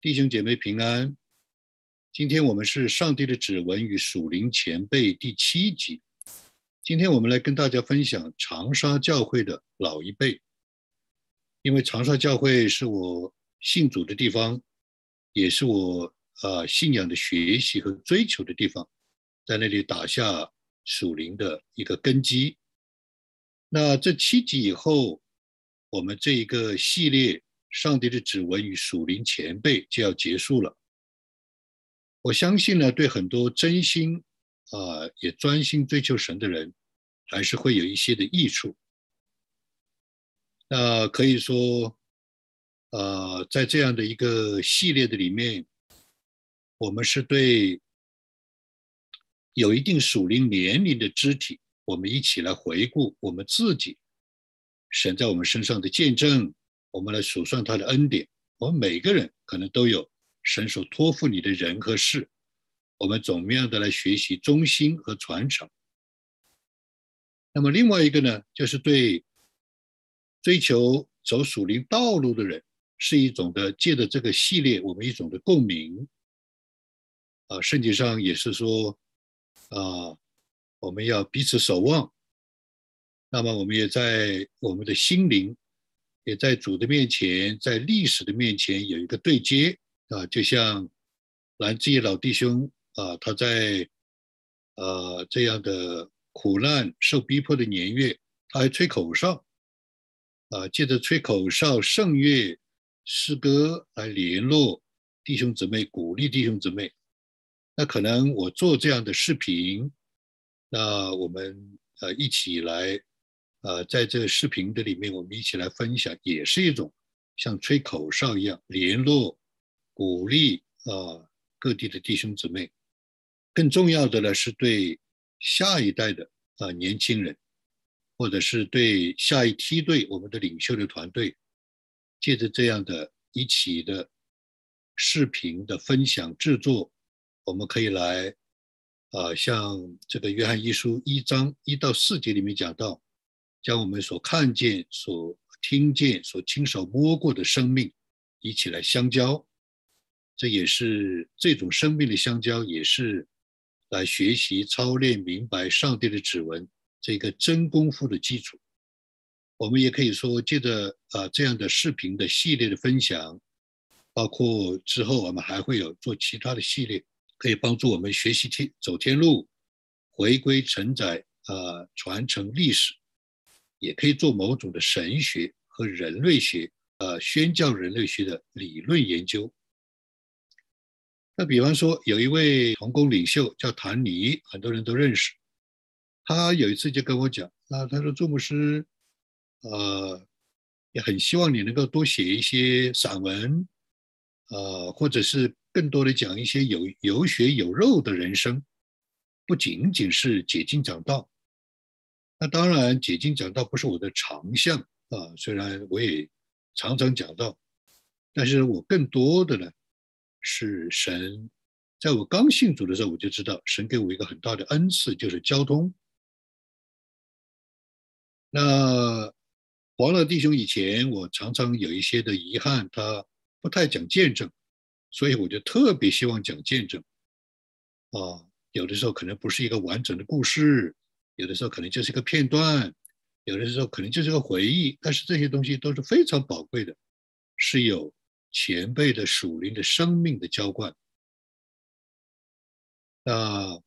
弟兄姐妹平安。今天我们是上帝的指纹与属灵前辈第七集。今天我们来跟大家分享长沙教会的老一辈，因为长沙教会是我信主的地方，也是我啊信仰的学习和追求的地方，在那里打下属灵的一个根基。那这七集以后，我们这一个系列。上帝的指纹与属灵前辈就要结束了。我相信呢，对很多真心啊也专心追求神的人，还是会有一些的益处。那可以说，呃，在这样的一个系列的里面，我们是对有一定属灵年龄的肢体，我们一起来回顾我们自己神在我们身上的见证。我们来数算他的恩典。我们每个人可能都有神所托付你的人和事，我们怎么样的来学习忠心和传承？那么另外一个呢，就是对追求走属灵道路的人，是一种的借着这个系列，我们一种的共鸣。啊，圣经上也是说，啊，我们要彼此守望。那么我们也在我们的心灵。也在主的面前，在历史的面前有一个对接啊，就像蓝志业老弟兄啊，他在呃这样的苦难、受逼迫的年月，他还吹口哨啊，借着吹口哨、圣乐、诗歌来联络弟兄姊妹，鼓励弟兄姊妹。那可能我做这样的视频，那我们呃一起来。呃，在这个视频的里面，我们一起来分享，也是一种像吹口哨一样联络、鼓励啊各地的弟兄姊妹。更重要的呢，是对下一代的啊年轻人，或者是对下一梯队我们的领袖的团队，借着这样的一起的视频的分享制作，我们可以来啊，像这个约翰一书一章一到四节里面讲到。将我们所看见、所听见、所亲手摸过的生命一起来相交，这也是这种生命的相交，也是来学习、操练、明白上帝的指纹这个真功夫的基础。我们也可以说，借着啊这样的视频的系列的分享，包括之后我们还会有做其他的系列，可以帮助我们学习天走天路，回归承载啊传承历史。也可以做某种的神学和人类学，呃，宣教人类学的理论研究。那比方说，有一位童工领袖叫谭尼，很多人都认识。他有一次就跟我讲，那他说：“朱牧师，呃，也很希望你能够多写一些散文，呃，或者是更多的讲一些有有血有肉的人生，不仅仅是解经讲道。”那当然，解经讲道不是我的长项啊。虽然我也常常讲道，但是我更多的呢，是神在我刚信主的时候，我就知道神给我一个很大的恩赐，就是交通。那黄乐弟兄以前我常常有一些的遗憾，他不太讲见证，所以我就特别希望讲见证啊。有的时候可能不是一个完整的故事。有的时候可能就是一个片段，有的时候可能就是个回忆，但是这些东西都是非常宝贵的，是有前辈的属灵的生命的浇灌。那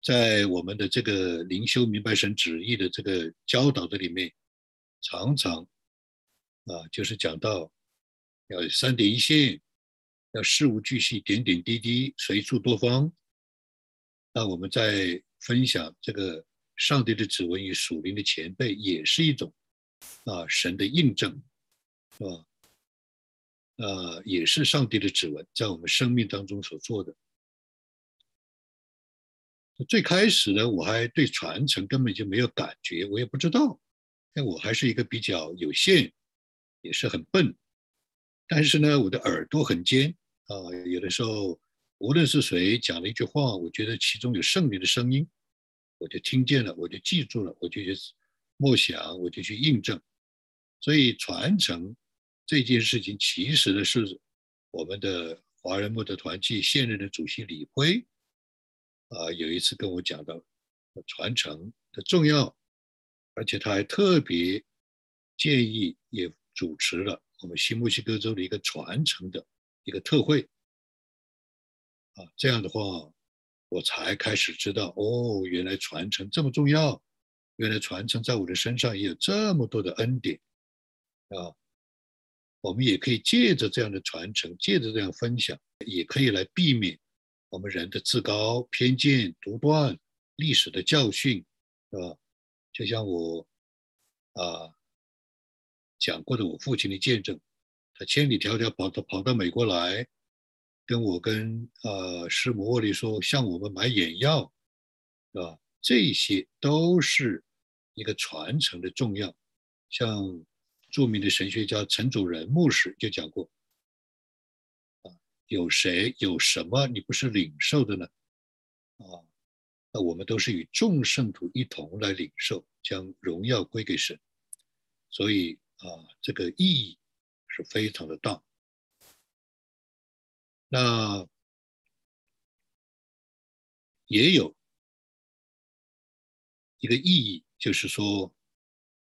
在我们的这个灵修明白神旨意的这个教导的里面，常常啊，就是讲到要三点一线，要事无巨细，点点滴滴，随处多方。那我们在分享这个上帝的指纹与属灵的前辈，也是一种啊神的印证，是吧？呃，也是上帝的指纹在我们生命当中所做的。最开始呢，我还对传承根本就没有感觉，我也不知道，因为我还是一个比较有限，也是很笨。但是呢，我的耳朵很尖啊，有的时候。无论是谁讲了一句话，我觉得其中有圣灵的声音，我就听见了，我就记住了，我就去默想，我就去印证。所以传承这件事情其实呢是我们的华人木德团契现任的主席李辉啊，有一次跟我讲到传承的重要，而且他还特别建议也主持了我们新墨西哥州的一个传承的一个特会啊，这样的话我才开始知道哦，原来传承这么重要。原来传承在我的身上也有这么多的恩典啊！我们也可以借着这样的传承，借着这样分享，也可以来避免我们人的自高、偏见、独断、历史的教训，啊，就像我啊讲过的，我父亲的见证，他千里迢迢跑到跑到美国来，跟我跟呃师母沃利说，向我们买眼药，啊，这些都是。一个传承的重要，像著名的神学家陈主任牧师就讲过，啊，有谁有什么你不是领受的呢？啊，那我们都是与众圣徒一同来领受，将荣耀归给神，所以啊，这个意义是非常的大。那也有一个意义。就是说，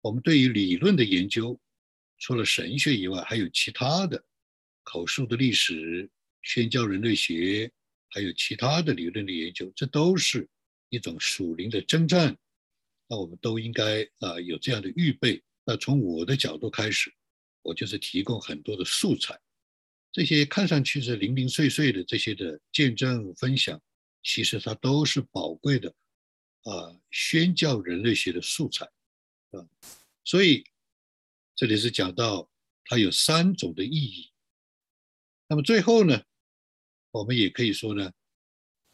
我们对于理论的研究，除了神学以外，还有其他的口述的历史、宣教人类学，还有其他的理论的研究，这都是一种属灵的征战。那我们都应该啊有这样的预备。那从我的角度开始，我就是提供很多的素材，这些看上去是零零碎碎的这些的见证分享，其实它都是宝贵的。啊，宣教人类学的素材，啊，所以这里是讲到它有三种的意义。那么最后呢，我们也可以说呢，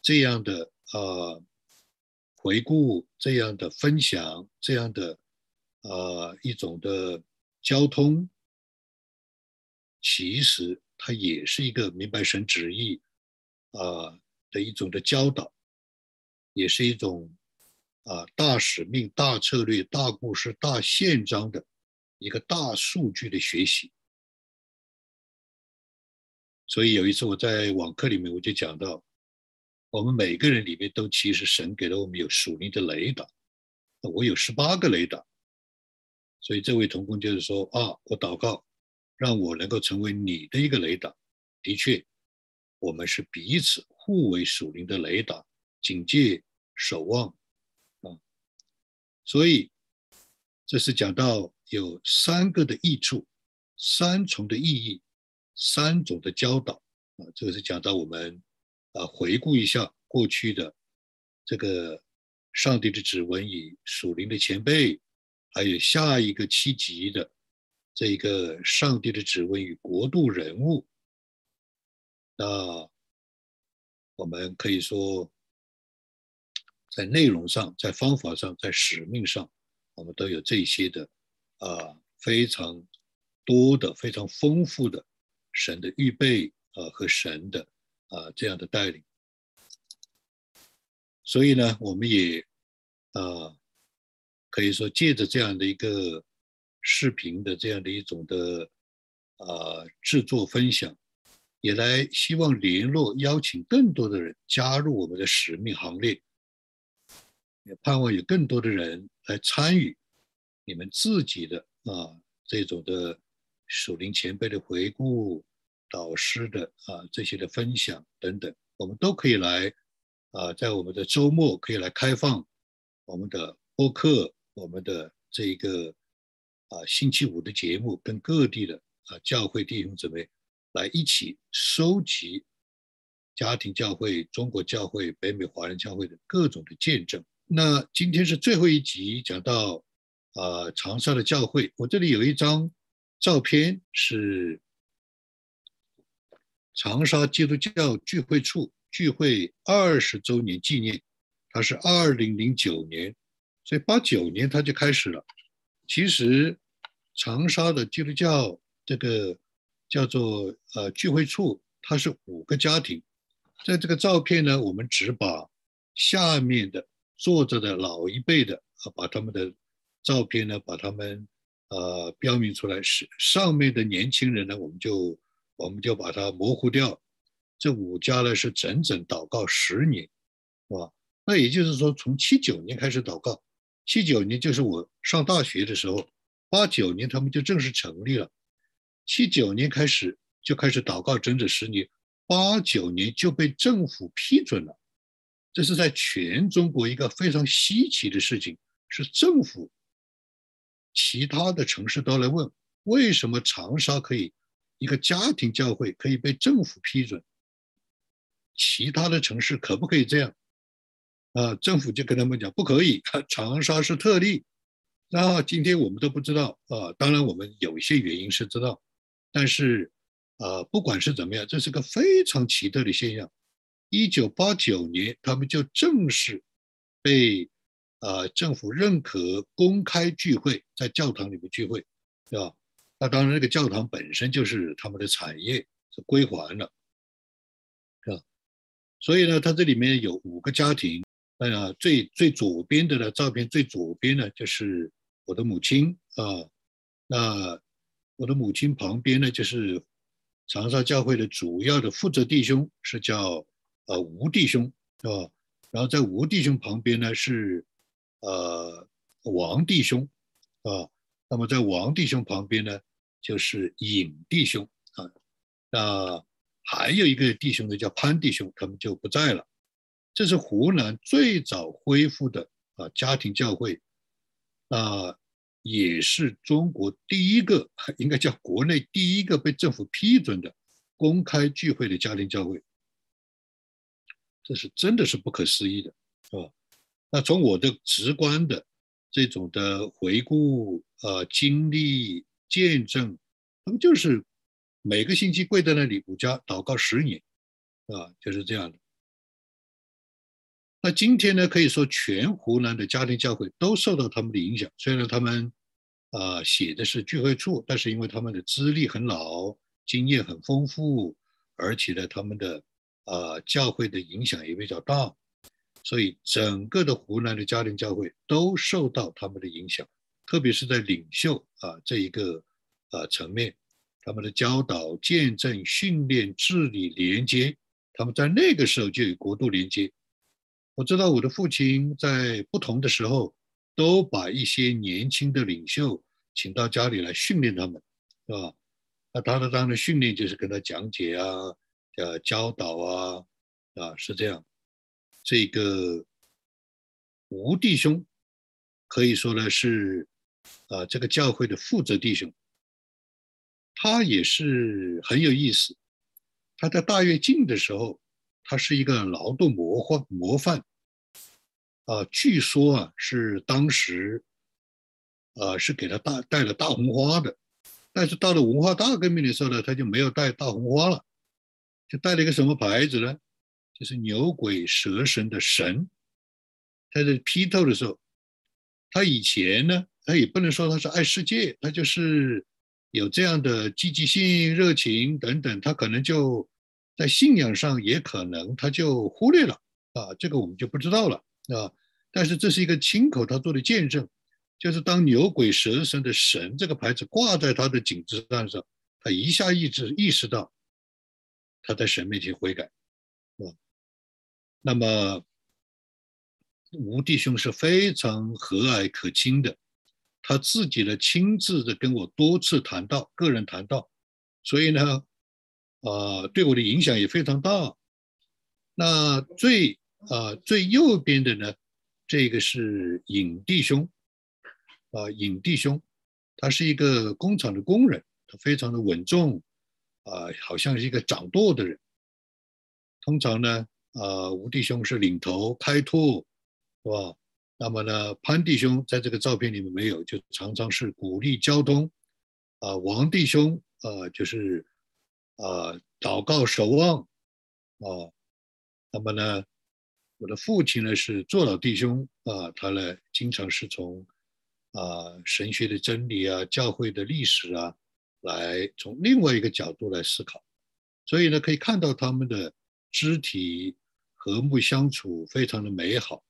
这样的啊回顾，这样的分享，这样的啊一种的交通，其实它也是一个明白神旨意啊的一种的教导，也是一种。啊，大使命、大策略、大故事、大宪章的一个大数据的学习。所以有一次我在网课里面，我就讲到，我们每个人里面都其实神给了我们有属灵的雷达，我有十八个雷达。所以这位同工就是说啊，我祷告，让我能够成为你的一个雷达。的确，我们是彼此互为属灵的雷达，警戒、守望。啊所以，这是讲到有三个的益处，三重的意义，三种的教导啊。这个是讲到我们啊，回顾一下过去的这个上帝的指纹与属灵的前辈，还有下一个七级的这一个上帝的指纹与国度人物。那我们可以说。在内容上，在方法上，在使命上，我们都有这些的啊，非常多的、非常丰富的神的预备啊和神的啊这样的带领。所以呢，我们也啊可以说借着这样的一个视频的这样的一种的啊制作分享，也来希望联络邀请更多的人加入我们的使命行列。也盼望有更多的人来参与你们自己的啊这种的属灵前辈的回顾、导师的啊这些的分享等等，我们都可以来啊，在我们的周末可以来开放我们的播客，我们的这一个啊星期五的节目，跟各地的啊教会弟兄姊妹来一起收集家庭教会、中国教会、北美华人教会的各种的见证。那今天是最后一集，讲到啊长沙的教会。我这里有一张照片，是长沙基督教聚会处聚会二十周年纪念，它是二零零九年，所以八九年它就开始了。其实长沙的基督教这个叫做呃聚会处，它是五个家庭，在这个照片呢，我们只把下面的。坐着的老一辈的啊，把他们的照片呢，把他们呃标明出来，是上面的年轻人呢，我们就我们就把它模糊掉。这五家呢是整整祷告十年，是吧？那也就是说，从七九年开始祷告，七九年就是我上大学的时候，八九年他们就正式成立了，七九年开始就开始祷告整整十年，八九年就被政府批准了。这是在全中国一个非常稀奇的事情，是政府，其他的城市都来问，为什么长沙可以一个家庭教会可以被政府批准，其他的城市可不可以这样？啊，政府就跟他们讲不可以，长沙是特例。然后今天我们都不知道啊，当然我们有一些原因是知道，但是啊，不管是怎么样，这是个非常奇特的现象。一九八九年，他们就正式被啊政府认可公开聚会，在教堂里面聚会，对吧？那当然，这个教堂本身就是他们的产业，是归还了，是吧？所以呢，它这里面有五个家庭。哎呀，最最左边的呢，照片最左边呢，就是我的母亲啊。那我的母亲旁边呢，就是长沙教会的主要的负责弟兄，是叫。呃，吴弟兄是吧？然后在吴弟兄旁边呢是呃王弟兄啊。那么在王弟兄旁边呢就是尹弟兄啊。那还有一个弟兄呢叫潘弟兄，他们就不在了。这是湖南最早恢复的啊家庭教会，啊，也是中国第一个，应该叫国内第一个被政府批准的公开聚会的家庭教会。这是真的是不可思议的，啊。那从我的直观的这种的回顾、呃经历、见证，他们就是每个星期跪在那里五家祷告十年，啊，就是这样的。那今天呢，可以说全湖南的家庭教会都受到他们的影响。虽然他们啊写的是聚会处，但是因为他们的资历很老，经验很丰富，而且呢，他们的。啊，教会的影响也比较大，所以整个的湖南的家庭教会都受到他们的影响，特别是在领袖啊这一个啊层面，他们的教导、见证、训练、治理、连接，他们在那个时候就有国度连接。我知道我的父亲在不同的时候都把一些年轻的领袖请到家里来训练他们，是吧？那他的当然训练就是跟他讲解啊。呃，教导啊，啊，是这样。这个吴弟兄可以说呢是啊，这个教会的负责弟兄，他也是很有意思。他在大跃进的时候，他是一个劳动模范模范啊。据说啊，是当时啊是给他大带了大红花的，但是到了文化大革命的时候呢，他就没有带大红花了。就带了一个什么牌子呢？就是牛鬼蛇神的神。他在批斗的时候，他以前呢，他也不能说他是爱世界，他就是有这样的积极性、热情等等，他可能就在信仰上也可能他就忽略了啊，这个我们就不知道了啊。但是这是一个亲口他做的见证，就是当牛鬼蛇神的神这个牌子挂在他的颈子上的时候，他一下意识意识到。他在神面前悔改，啊，那么吴弟兄是非常和蔼可亲的，他自己呢亲自的跟我多次谈到，个人谈到，所以呢，啊，对我的影响也非常大。那最啊最右边的呢，这个是尹弟兄，啊，尹弟兄，他是一个工厂的工人，他非常的稳重。啊，好像是一个掌舵的人。通常呢，啊，吴弟兄是领头开拓，是吧？那么呢，潘弟兄在这个照片里面没有，就常常是鼓励交通。啊，王弟兄啊，就是啊，祷告守望。啊，那么呢，我的父亲呢是坐老弟兄啊，他呢经常是从啊神学的真理啊，教会的历史啊。来从另外一个角度来思考，所以呢，可以看到他们的肢体和睦相处，非常的美好，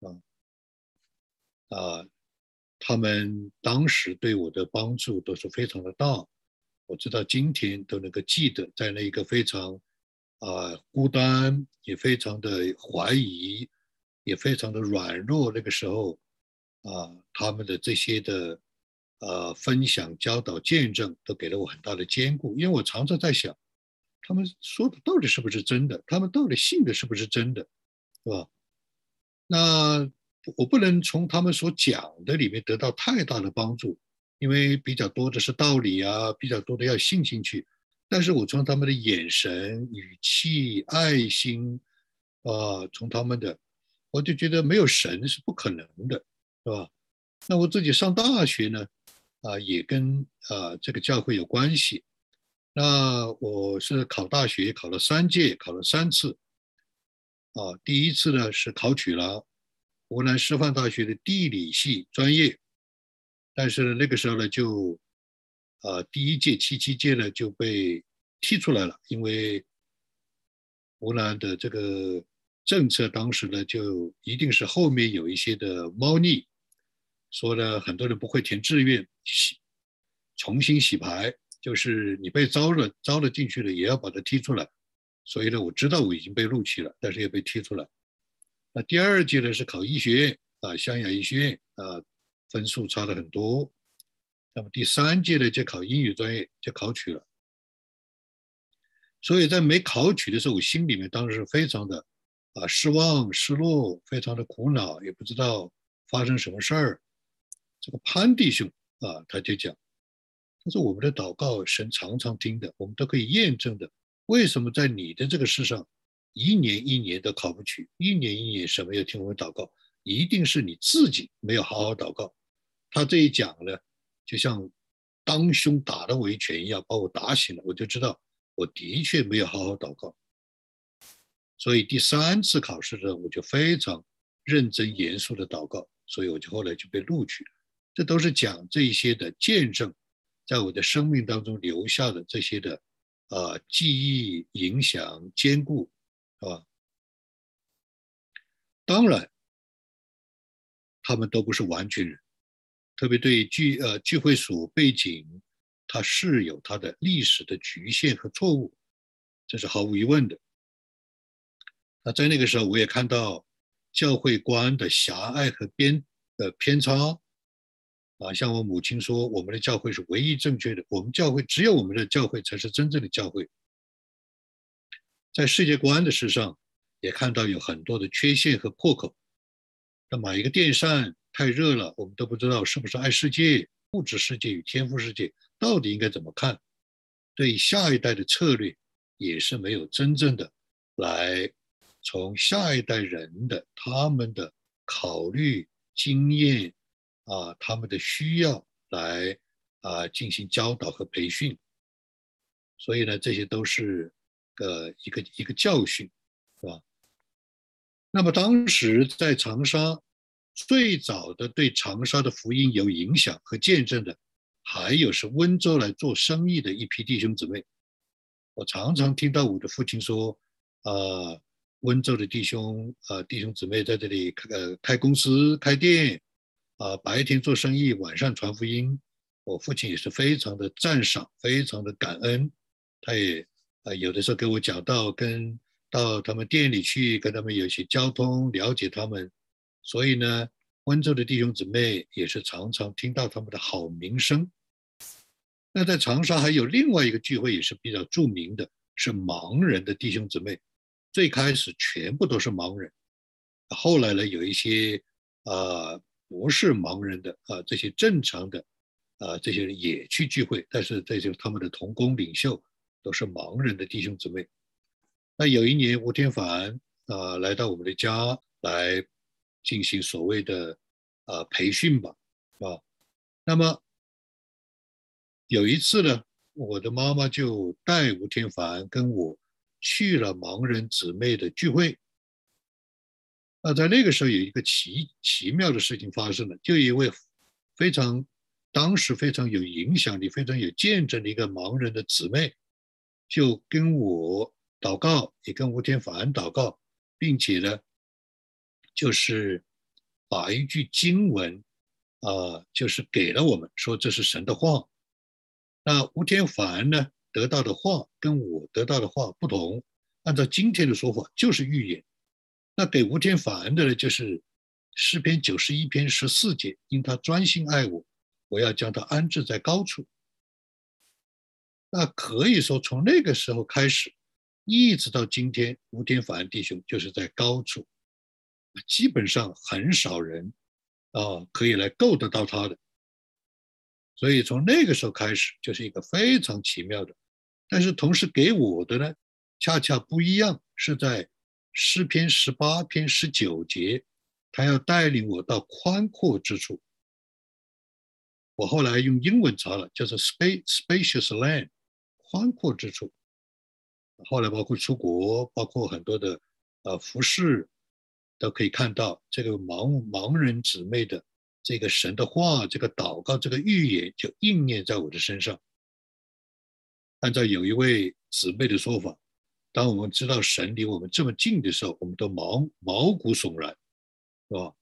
啊啊，他们当时对我的帮助都是非常的大，我直到今天都能够记得，在那一个非常啊孤单，也非常的怀疑，也非常的软弱那个时候，啊，他们的这些的呃分享、教导、见证，都给了我很大的坚固。因为我常常在想，他们说的到底是不是真的？他们到底信的是不是真的？是吧？那。我不能从他们所讲的里面得到太大的帮助，因为比较多的是道理啊，比较多的要信进去。但是我从他们的眼神、语气、爱心，啊，从他们的，我就觉得没有神是不可能的，是吧？那我自己上大学呢，啊，也跟啊这个教会有关系。那我是考大学，考了三届，考了三次，啊，第一次呢是考取了。湖南师范大学的地理系专业，但是呢，那个时候呢，就，呃，第一届、七七届呢就被踢出来了，因为湖南的这个政策当时呢，就一定是后面有一些的猫腻，说呢，很多人不会填志愿，洗，重新洗牌，就是你被招了，招了进去了，也要把它踢出来，所以呢，我知道我已经被录取了，但是也被踢出来。那第二届呢是考医学院啊，湘雅医学院啊，分数差了很多。那么第三届呢就考英语专业，就考取了。所以在没考取的时候，我心里面当时是非常的啊失望、失落，非常的苦恼，也不知道发生什么事儿。这个潘弟兄啊，他就讲，他说我们的祷告神常常听的，我们都可以验证的。为什么在你的这个世上？一年一年都考不取，一年一年什么要听我们祷告，一定是你自己没有好好祷告。他这一讲呢，就像当胸打了我一拳一样，把我打醒了。我就知道我的确没有好好祷告。所以第三次考试的时候，我就非常认真严肃的祷告，所以我就后来就被录取了。这都是讲这些的见证，在我的生命当中留下的这些的啊记忆、影响、坚固。是吧？当然，他们都不是完全人，特别对聚呃聚会所背景，它是有它的历史的局限和错误，这是毫无疑问的。那在那个时候，我也看到教会观的狭隘和边呃偏差啊，像我母亲说，我们的教会是唯一正确的，我们教会只有我们的教会才是真正的教会。在世界观的事上，也看到有很多的缺陷和破口。那买一个电扇太热了，我们都不知道是不是爱世界、物质世界与天赋世界到底应该怎么看。对下一代的策略也是没有真正的来从下一代人的他们的考虑经验啊，他们的需要来啊进行教导和培训。所以呢，这些都是。个一个一个教训，是吧？那么当时在长沙，最早的对长沙的福音有影响和见证的，还有是温州来做生意的一批弟兄姊妹。我常常听到我的父亲说：“啊，温州的弟兄啊，弟兄姊妹在这里开呃开公司开店，啊，白天做生意，晚上传福音。”我父亲也是非常的赞赏，非常的感恩，他也。啊，有的时候给我讲到跟到他们店里去，跟他们有些交通，了解他们，所以呢，温州的弟兄姊妹也是常常听到他们的好名声。那在长沙还有另外一个聚会也是比较著名的，是盲人的弟兄姊妹。最开始全部都是盲人，后来呢，有一些啊不是盲人的啊这些正常的啊这些人也去聚会，但是这就是他们的同工领袖。都是盲人的弟兄姊妹。那有一年，吴天凡啊来到我们的家来进行所谓的啊培训吧，啊，那么有一次呢，我的妈妈就带吴天凡跟我去了盲人姊妹的聚会。那在那个时候，有一个奇奇妙的事情发生了，就一位非常当时非常有影响力、非常有见证的一个盲人的姊妹。就跟我祷告，也跟吴天凡祷告，并且呢，就是把一句经文啊，就是给了我们说这是神的话。那吴天凡呢得到的话跟我得到的话不同，按照今天的说法就是预言。那给吴天凡的呢就是诗篇九十一篇十四节，因他专心爱我，我要将他安置在高处。那可以说从那个时候开始，一直到今天，吴天凡弟兄就是在高处，基本上很少人。啊，可以来够得到他的，所以从那个时候开始就是一个非常奇妙的，但是同时给我的呢，恰恰不一样，是在诗篇十八篇十九节，他要带领我到宽阔之处。我后来用英文查了，叫做 space spacious land，宽阔之处。后来包括出国，包括很多的呃服饰。都可以看到这个盲盲人姊妹的这个神的话，这个祷告，这个预言就应验在我的身上。按照有一位姊妹的说法，当我们知道神离我们这么近的时候，我们都毛毛骨悚然，是吧？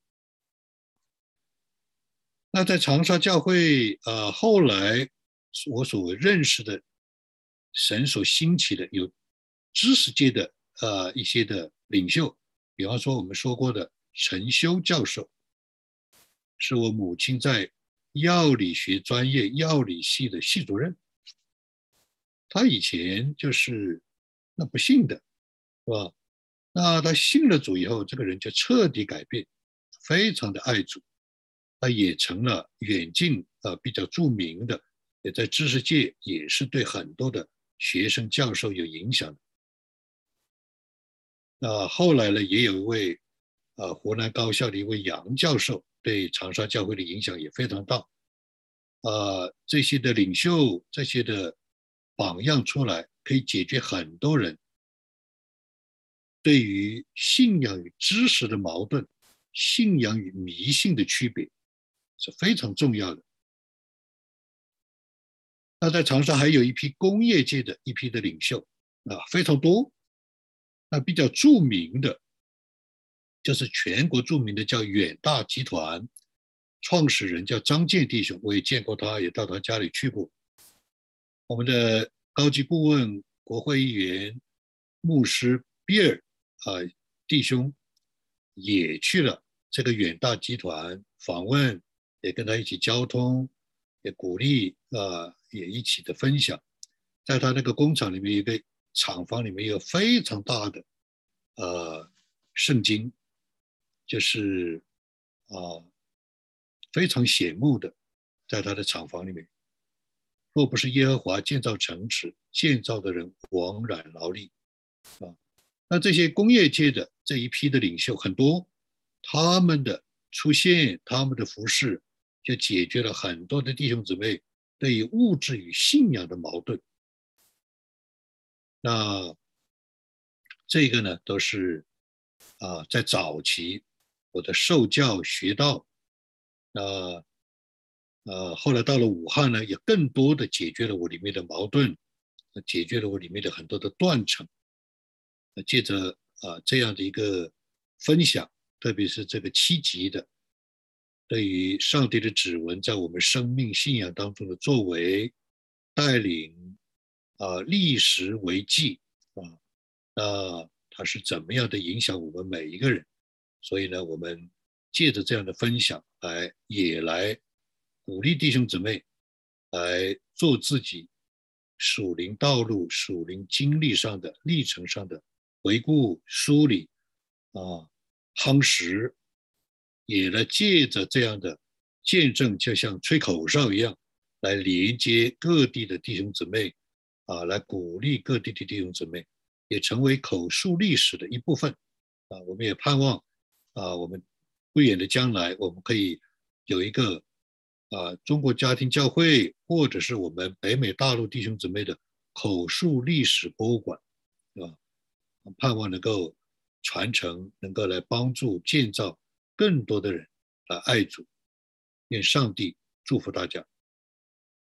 那在长沙教会，呃，后来我所认识的神所兴起的有知识界的呃一些的领袖。比方说，我们说过的陈修教授，是我母亲在药理学专业药理系的系主任。他以前就是那不信的，是吧？那他信了主以后，这个人就彻底改变，非常的爱主。他也成了远近啊比较著名的，也在知识界也是对很多的学生教授有影响的。那后来呢，也有一位，呃，湖南高校的一位杨教授，对长沙教会的影响也非常大。呃，这些的领袖，这些的榜样出来，可以解决很多人对于信仰与知识的矛盾、信仰与迷信的区别，是非常重要的。那在长沙还有一批工业界的一批的领袖，啊，非常多。那比较著名的，就是全国著名的叫远大集团创始人叫张健弟兄，我也见过他，也到他家里去过。我们的高级顾问、国会议员、牧师比尔啊弟兄也去了这个远大集团访问，也跟他一起交通，也鼓励啊，也一起的分享，在他那个工厂里面一个。厂房里面有非常大的，呃，圣经，就是啊，非常显目的，在他的厂房里面。若不是耶和华建造城池，建造的人枉然劳力啊。那这些工业界的这一批的领袖很多，他们的出现，他们的服饰，就解决了很多的弟兄姊妹对于物质与信仰的矛盾。那这个呢，都是啊，在早期我的受教学道，呃呃，后来到了武汉呢，也更多的解决了我里面的矛盾，解决了我里面的很多的断层。那借着啊这样的一个分享，特别是这个七级的，对于上帝的指纹在我们生命信仰当中的作为带领。啊，历史为记啊，那它是怎么样的影响我们每一个人？所以呢，我们借着这样的分享来，也来鼓励弟兄姊妹来做自己属灵道路、属灵经历上的历程上的回顾梳理啊，夯实，也来借着这样的见证，就像吹口哨一样，来连接各地的弟兄姊妹。啊，来鼓励各地的弟兄姊妹，也成为口述历史的一部分。啊，我们也盼望，啊，我们不远的将来，我们可以有一个啊，中国家庭教会，或者是我们北美大陆弟兄姊妹的口述历史博物馆，啊？盼望能够传承，能够来帮助建造更多的人来爱主。愿上帝祝福大家。